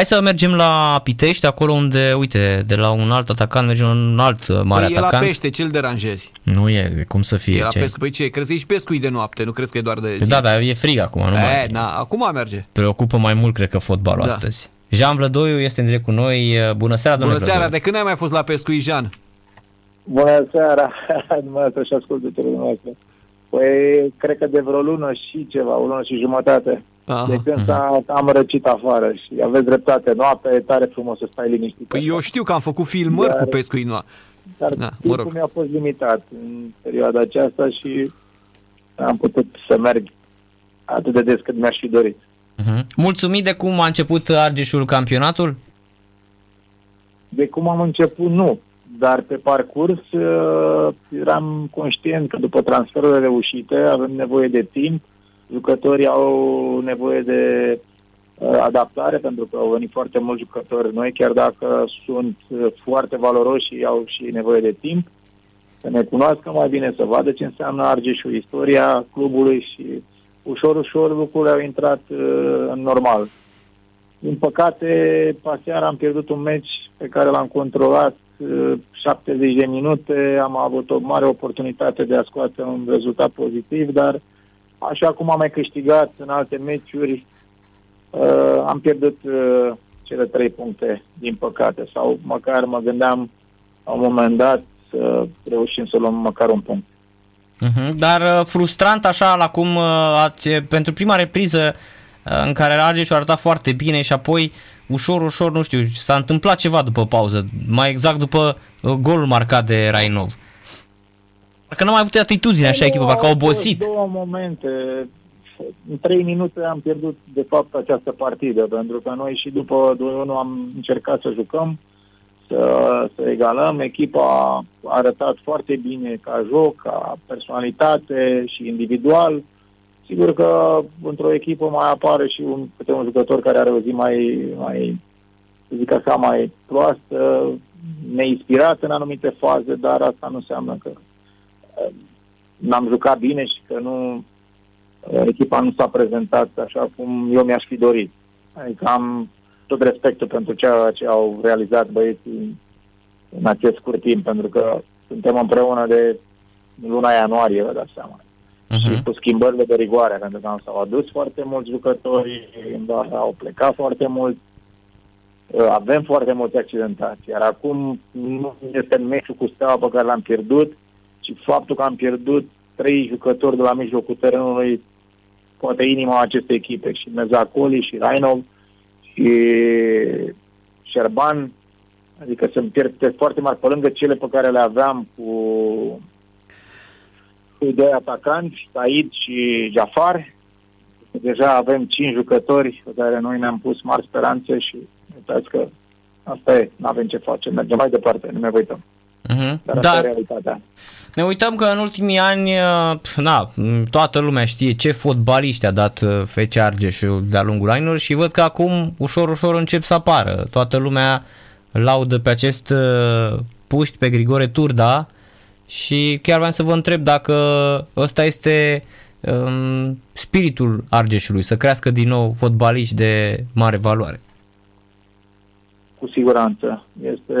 Hai să mergem la Pitești, acolo unde, uite, de la un alt atacant mergem la un alt mare păi atacant. e la pește, ce-l deranjezi? Nu e, cum să fie. E la ce? pescu. Păi ce, crezi că e și pescuit de noapte, nu crezi că e doar de Păi zi? da, dar e frig acum, nu mai e, na, acum merge. preocupă mai mult, cred că, fotbalul Da. astăzi. Jean Vlădoiu este în direct cu noi. Bună seara, Bună domnule seara, Vlădoiu. de când ai mai fost la pescuit, Jean? Bună seara, dumneavoastră și ascultătorii dumneavoastră. Păi, cred că de vreo lună și ceva, o lună și jumătate. Aha. De când s-a, am răcit afară și aveți dreptate. Noaptea e tare frumos să stai liniștit. Păi eu știu că am făcut filmări Dar- cu pescuit noapte. Dar Da, mă timpul rog. mi-a fost limitat în perioada aceasta și am putut să merg atât de des cât mi-aș fi dorit. Mhm. Mulțumit de cum a început Argeșul campionatul? De cum am început, nu. Dar pe parcurs uh, eram conștient că după transferurile reușite avem nevoie de timp, jucătorii au nevoie de uh, adaptare pentru că au venit foarte mulți jucători noi, chiar dacă sunt uh, foarte valoroși și au și nevoie de timp, să ne cunoască mai bine, să vadă ce înseamnă Argeșul, istoria clubului și ușor, ușor lucrurile au intrat uh, în normal. Din păcate, paseară am pierdut un meci pe care l-am controlat uh, 70 de minute, am avut o mare oportunitate de a scoate un rezultat pozitiv, dar așa cum am mai câștigat în alte meciuri, uh, am pierdut uh, cele trei puncte, din păcate, sau măcar mă gândeam la un moment dat să reușim să luăm măcar un punct. Mhm. Dar uh, frustrant așa la cum uh, ați, pentru prima repriză uh, în care Argeșul a arătat foarte bine și apoi ușor, ușor, nu știu, s-a întâmplat ceva după pauză, mai exact după uh, golul marcat de Rainov. Parcă n-a mai avut atitudine așa echipă, parcă a obosit. Au fost două momente. În trei minute am pierdut, de fapt, această partidă, pentru că noi și după 2-1 am încercat să jucăm, să, să egalăm. Echipa a arătat foarte bine ca joc, ca personalitate și individual. Sigur că într-o echipă mai apare și un, câte un jucător care are o zi mai, mai să zic așa, mai proastă, neinspirat în anumite faze, dar asta nu înseamnă că uh, n-am jucat bine și că nu uh, echipa nu s-a prezentat așa cum eu mi-aș fi dorit. Adică am tot respectul pentru ceea ce au realizat băieții în acest scurt timp, pentru că suntem împreună de luna ianuarie, vă dați seama. Și Mhm. cu schimbările de rigoare, pentru că s-au adus foarte mulți jucători, în vara au plecat foarte mulți, Uh, avem foarte mulți accidentați, iar acum nu este meciul cu Steaua pe care l-am pierdut, ci faptul că am pierdut trei jucători de la mijlocul terenului, poate inima acestei echipe, și Mezacoli, și Rainov, și Șerban, adică sunt pierdute foarte mari pe lângă cele pe care le aveam cu, cu doi atacanți, Said și Jafar. Deja avem cinci jucători pe care noi ne-am pus mari speranțe și uitați că asta e, nu avem ce face, mergem mai departe, nu ne uităm. Mhm. Dar asta e Dar realitatea. ne uităm că în ultimii ani, uh, pf, na, m, toată lumea știe ce fotbaliști a dat uh, FC Argeșul de-a lungul anilor și văd că acum ușor, ușor încep să apară. Toată lumea laudă pe acest uh, puști, pe Grigore Turda și chiar vreau să vă întreb dacă ăsta este um, spiritul Argeșului, să crească din nou fotbaliști de mare valoare. Cu siguranță. Este,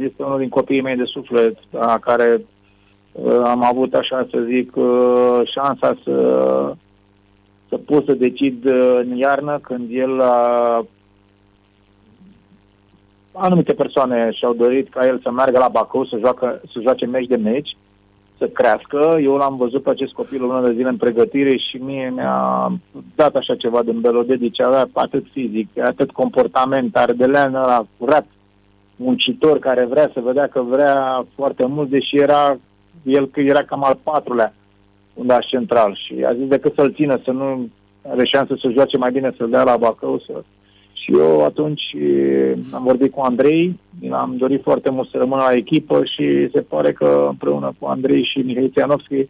este unul din copiii mei de suflet, la care uh, am avut, așa să zic, uh, șansa să, să pot să decid uh, în iarnă când el a anumite persoane și-au dorit ca el să meargă la Bacău să, joacă, să joace meci de meci, să crească. Eu l-am văzut pe acest copil o lună de zile în pregătire și mie mi-a dat așa ceva din Belodedici, avea atât fizic, atât comportament, ardelean ăla curat, muncitor, care vrea să vedea că vrea foarte mult, deși era el că era cam al patrulea undaș central și a zis decât să-l țină, să nu are șansă să joace mai bine, să-l dea la Bacău, să și eu atunci eh, am vorbit cu Andrei, am dorit foarte mult să rămână la echipă și se pare că împreună cu Andrei și Mihai Țianovski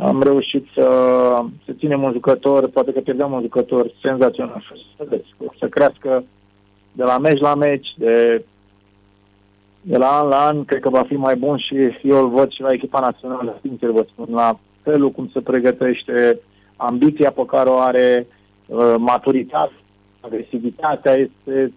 am reușit să, să ținem un jucător, poate că pierdeam un jucător senzațional, să, vedeți, să crească de la meci la meci, de, de la an la an, cred că va fi mai bun și eu îl văd și la echipa națională, sincer vă spun, la felul cum se pregătește, ambiția pe care o are, uh, maturitatea, agresivitatea este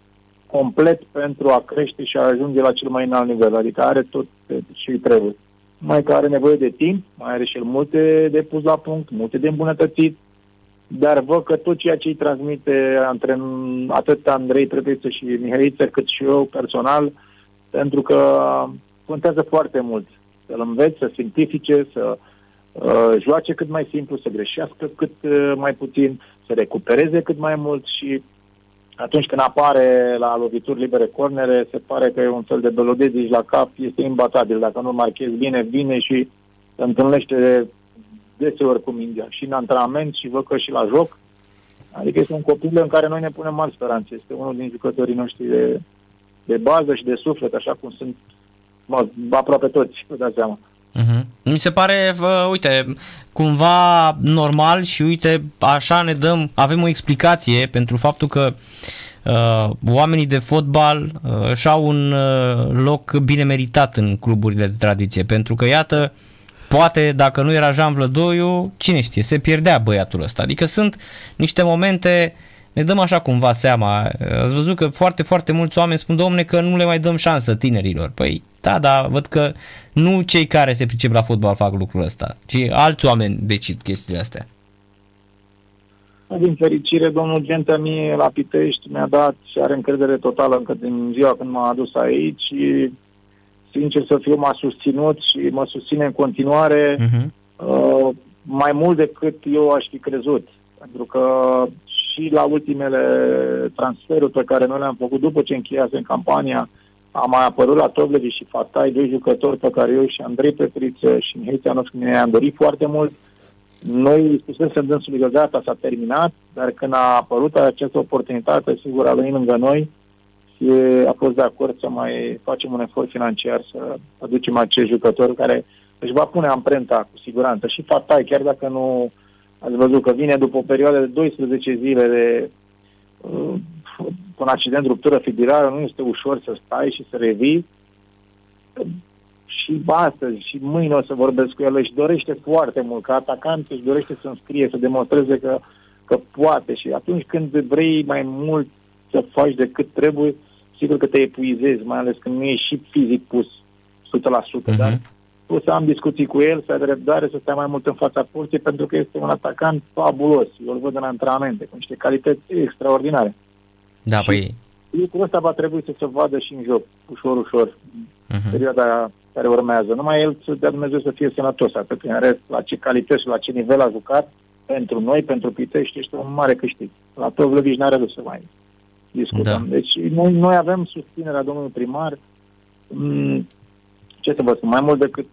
complet pentru a crește și a ajunge la cel mai înalt nivel, adică are tot ce îi trebuie. Mai că are nevoie de timp, mai are și el multe de pus la punct, multe de îmbunătățit, dar văd că tot ceea ce îi transmite între atât Andrei Trăpiță și Mihaiță, cât și eu personal, pentru că contează foarte mult să-l înveți, să simplifice, să uh, joace cât mai simplu, să greșească cât uh, mai puțin, să recupereze cât mai mult și atunci când apare la lovituri libere cornere, se pare că e un fel de belodezici la cap, este imbatabil. Dacă nu marchezi bine, vine și se întâlnește deseori cu mingea și în antrenament și văd că și la joc. Adică este un copil în care noi ne punem mari speranțe. Este unul din jucătorii noștri de, de bază și de suflet, așa cum sunt mă, aproape toți, vă dați seama. Uh-huh. Mi se pare, vă, uite, cumva normal și uite, așa ne dăm, avem o explicație pentru faptul că uh, oamenii de fotbal uh, își au un uh, loc bine meritat în cluburile de tradiție, pentru că iată, poate dacă nu era Jean Vlădoiu, cine știe, se pierdea băiatul ăsta. Adică sunt niște momente ne dăm așa cumva seama. Ați văzut că foarte, foarte mulți oameni spun, domne, că nu le mai dăm șansă tinerilor. Păi, da, da, văd că nu cei care se pricep la fotbal fac lucrul ăsta, ci alți oameni decid chestiile astea. Din fericire, domnul Genta mie la Pitești mi-a dat și are încredere totală încă din ziua când m-a adus aici și sincer să fiu m-a susținut și mă susține în continuare uh-huh. uh, mai mult decât eu aș fi crezut. Pentru că și la ultimele transferuri pe care noi le-am făcut după ce încheiasem campania, a mai apărut la Tovlevi și Fatai, doi jucători pe care eu și Andrei Petriță și Mihai Țianovski ne-am dorit foarte mult. Noi spusesem dânsului că gata, s-a terminat, dar când a apărut această oportunitate, sigur, a venit lângă noi și a fost de acord să mai facem un efort financiar să aducem acest jucător care își va pune amprenta cu siguranță. Și Fatai, chiar dacă nu ați văzut că vine după o perioadă de 12 zile de uh, cu un accident ruptură fibrară, nu este ușor să stai și să revii. Și astăzi și mâine o să vorbesc cu el, își dorește foarte mult, ca atacant își dorește să înscrie, să demonstreze că, că poate și atunci când vrei mai mult să faci decât trebuie, sigur că te epuizezi, mai ales când nu ești și fizic pus 100%, uh-huh. dar o să am discuții cu el, să ai răbdare, să stai mai mult în fața porții, pentru că este un atacant fabulos. Eu îl văd în antrenamente, cu niște calități extraordinare. Da, și păi... Lucrul ăsta va trebui să se vadă și în joc, ușor, ușor, uh-huh. perioada care urmează. Numai el să dea Dumnezeu să fie sănătos, atât în rest, la ce calități și la ce nivel a jucat, pentru noi, pentru Pitești, este un mare câștig. La tot Vlăviș n-are de să mai discutăm. Da. Deci noi, noi avem susținerea domnului primar, mm, ce să vă spun, mai mult decât,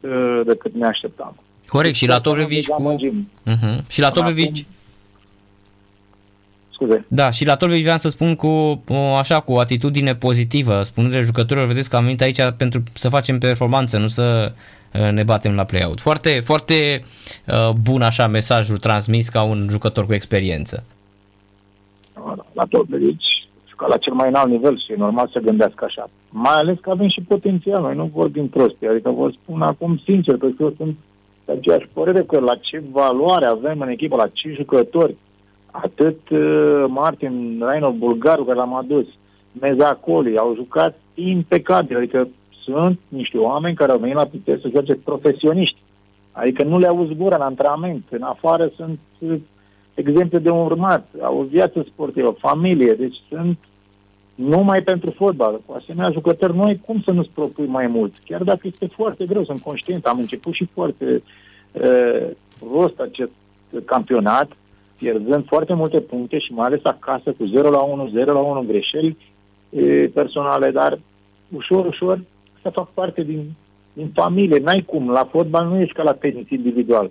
decât ne așteptam. Corect, și la Toblevici cu... Uh-huh. Și la Toblevici scuze. Da, și la Tolvei vreau să spun cu, așa, cu o atitudine pozitivă, spunând jucătorilor, vedeți că am venit aici pentru să facem performanță, nu să uh, ne batem la play-out. Foarte, foarte uh, bun așa mesajul transmis ca un jucător cu experiență. La Tolveici, ca la cel mai înalt nivel și e normal să gândească așa. Mai ales că avem și potențial, noi nu vorbim prostii, adică vă spun acum sincer, că eu sunt de aceeași părere că la ce valoare avem în echipă, la ce jucători, atât uh, Martin Rainov, bulgarul care l-am adus, Mezacoli, au jucat impecabil, adică sunt niște oameni care au venit la Pitești să joace profesioniști. Adică nu le-au zbura în antrenament. În afară sunt uh, exemple de urmat. Au o viață sportivă, familie, deci sunt numai pentru fotbal. Cu asemenea jucători noi, cum să nu-ți propui mai mult? Chiar dacă este foarte greu, sunt conștient, am început și foarte uh, rost acest campionat, pierzând foarte multe puncte și mai ales acasă cu 0 la 1, 0 la 1 greșeli e, personale, dar ușor, ușor să fac parte din, din familie. N-ai cum, la fotbal nu ești ca la tenis individual.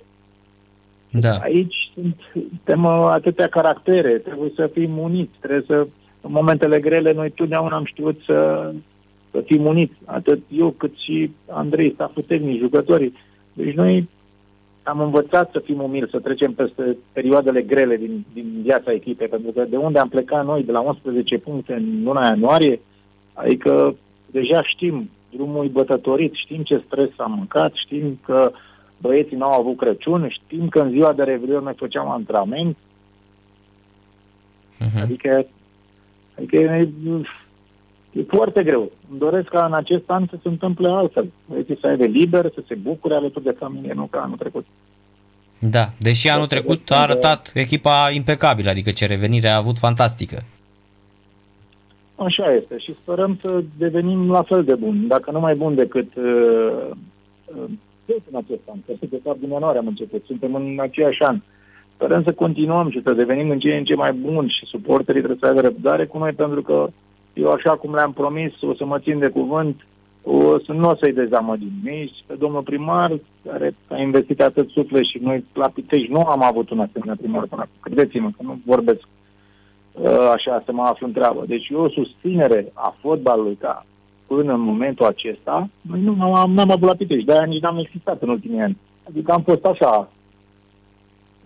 Da. Aici suntem atâtea caractere, trebuie să fim uniți, trebuie să, în momentele grele, noi totdeauna am știut să, să fim uniți, atât eu cât și Andrei, staful tehnic, jucătorii. Deci noi am învățat să fim umili, să trecem peste perioadele grele din, din viața echipei, pentru că de unde am plecat noi, de la 11 puncte în luna ianuarie, adică deja știm, drumul e bătătorit, știm ce stres am mâncat, știm că băieții n-au avut Crăciun, știm că în ziua de Revelion noi făceam antrenament, uh-huh. adică, adică E foarte greu. Îmi doresc ca în acest an să se întâmple altfel. Băieții să aibă liber, să se bucure alături de familie, nu ca anul trecut. Da, deși anul trecut a arătat echipa impecabilă, adică ce revenire a avut fantastică. Așa este și sperăm să devenim la fel de buni, dacă nu mai bun decât uh, uh, în acest an, că de fapt din ianuarie am început, suntem în aceeași an. Sperăm să continuăm și să devenim în ce în ce mai buni și suporterii trebuie să aibă răbdare cu noi, pentru că eu așa cum le-am promis, o să mă țin de cuvânt, o să, nu o să-i dezamăgim. Nici pe domnul primar, care a investit atât suflet și noi la Pitești nu am avut un asemenea primar până acum. Credeți-mă că nu vorbesc uh, așa să mă aflu în treabă. Deci eu o susținere a fotbalului ca până în momentul acesta, noi nu am, n-am avut la Pitești, de-aia nici n-am existat în ultimii ani. Adică am fost așa,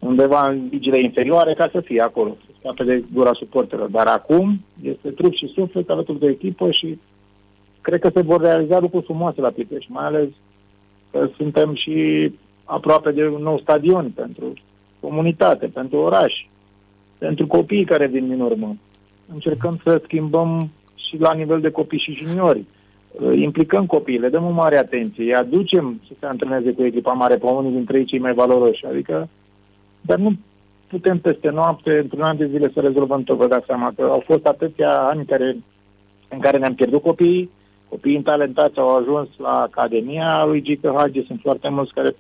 undeva în ligile inferioare ca să fie acolo, să scape de gura suporterilor. Dar acum este trup și suflet alături de echipă și cred că se vor realiza lucruri frumoase la Pitești, mai ales că suntem și aproape de un nou stadion pentru comunitate, pentru oraș, pentru copiii care vin din urmă. Încercăm să schimbăm și la nivel de copii și juniori. Implicăm copiii, le dăm o mare atenție, îi aducem să se antreneze cu echipa mare pe unii dintre ei cei mai valoroși. Adică, dar nu putem peste noapte, într-un an de zile să rezolvăm tot, vă dați seama că au fost atâția ani care, în care ne-am pierdut copiii, Copiii talentați au ajuns la Academia lui Gică Hagi, sunt foarte mulți care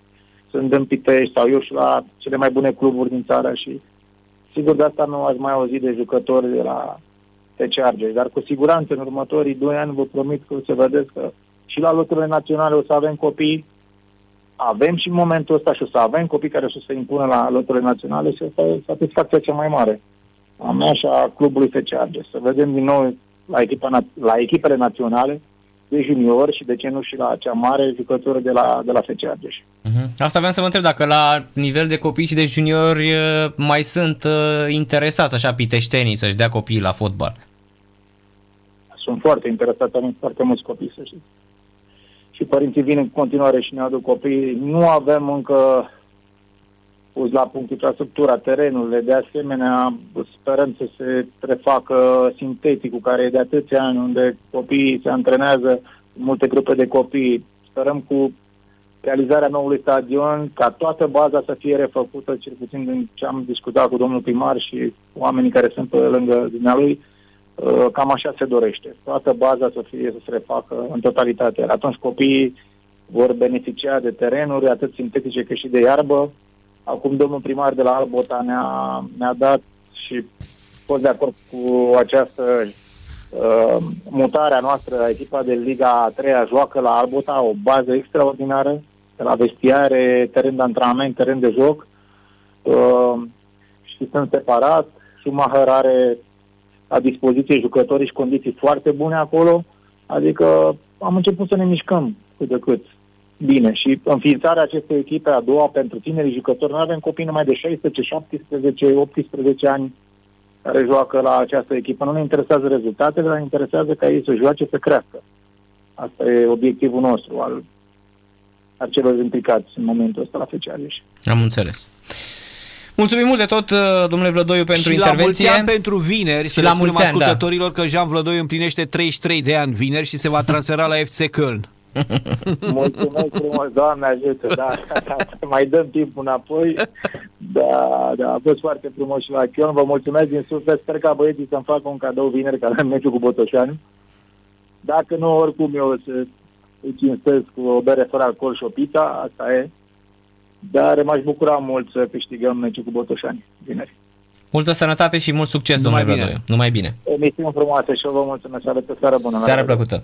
sunt în Pitești sau eu și la cele mai bune cluburi din țară și sigur de asta nu ați mai auzit de jucători de la TC Argeș, dar cu siguranță în următorii doi ani vă promit că o să vedeți că și la locurile naționale o să avem copii, avem și în momentul ăsta și o să avem copii care o să se impună la locurile naționale și asta e satisfacția cea mai mare a mea și a clubului FC Argeș. Să vedem din nou la, echipa, la echipele naționale de junior și de ce nu și la cea mare jucătură de la, de la FC Argeș. Uh-huh. Asta vreau să vă întreb dacă la nivel de copii și de juniori mai sunt uh, interesați așa piteștenii să-și dea copiii la fotbal. Sunt foarte interesați, avem foarte mulți copii, să știți. Și părinții vin în continuare și ne aduc copii. Nu avem încă pus la punct infrastructura, terenurile, de asemenea sperăm să se refacă sinteticul care e de atâția ani, unde copiii se antrenează, multe grupe de copii. Sperăm cu realizarea noului stadion, ca toată baza să fie refăcută, cel puțin din ce am discutat cu domnul primar și oamenii care sunt pe lângă dumnealui, uh, cam așa se dorește. Toată baza să fie să se refacă în totalitate. Atunci copiii vor beneficia de terenuri, atât sintetice cât și de iarbă, Acum domnul primar de la Albota ne-a, ne-a dat și fost de acord cu această uh, mutare a noastră, echipa de Liga a 3 joacă la Albota, o bază extraordinară, de la vestiare, teren de antrenament, teren de joc uh, și sunt separat. Schumacher are la dispoziție jucătorii și condiții foarte bune acolo, adică am început să ne mișcăm cât de cât bine. Și înființarea acestei echipe a doua pentru tinerii jucători, noi avem copii numai de 16, 17, 18 ani care joacă la această echipă. Nu ne interesează rezultatele, dar ne interesează ca ei să joace, să crească. Asta e obiectivul nostru al, al celor implicați în momentul ăsta la Feceariș. Am înțeles. Mulțumim mult de tot, uh, domnule Vlădoiu, pentru și intervenție. Și la mulți ani pentru vineri, și să la le spunem mulți ani, da. ascultătorilor da. că Jean Vlădoiu împlinește 33 de ani vineri și se va transfera la FC Köln. Mulțumesc frumos, Doamne ajută, da, da, mai dăm timp înapoi. Da, da, a fost foarte frumos și la Chion. Vă mulțumesc din suflet. Sper ca băieții să-mi facă un cadou vineri, ca la meciul cu Botoșani. Dacă nu, oricum eu o să îi cinstesc cu o bere fără alcool și o pizza, asta e. Dar m-aș bucura mult să câștigăm meciul cu Botoșani vineri. Multă sănătate și mult succes, Numai domnule Vlădoiu. Numai bine. Emisiune frumoasă și eu vă mulțumesc. Seară, seară bună. Seară plăcută.